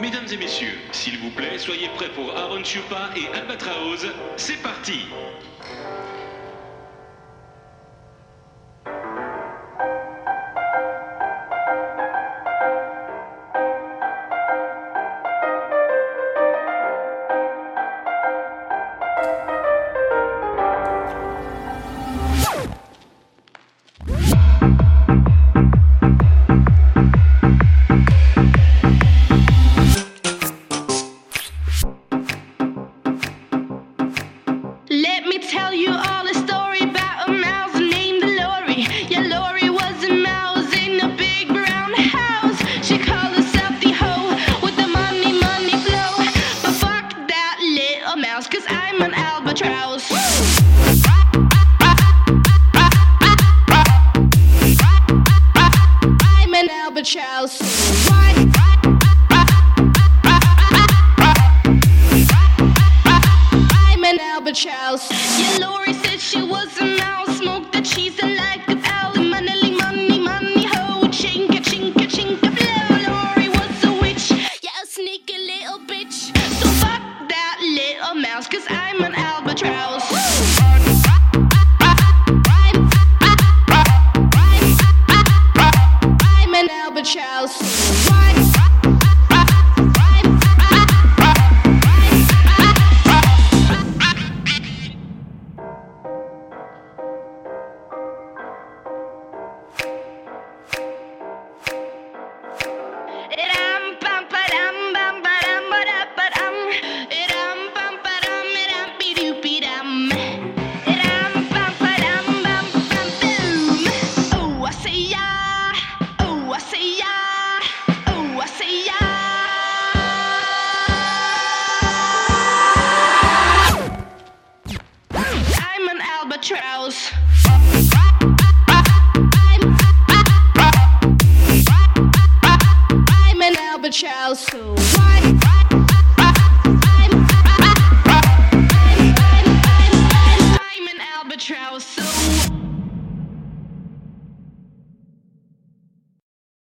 Mesdames et messieurs, s'il vous plaît, soyez prêts pour Aaron Chupa et Albatraoz. C'est parti tell you all a story about a mouse named Lorry. Yeah, Lorry was a mouse in a big brown house. She called herself the hoe with the money, money flow. But fuck that little mouse, cause I'm an Albatraoz. I'm an Albatraoz. I'm an Albatraoz. I'm an Albatraoz. Ram, Naturals. I'm an Albatraoz, so why?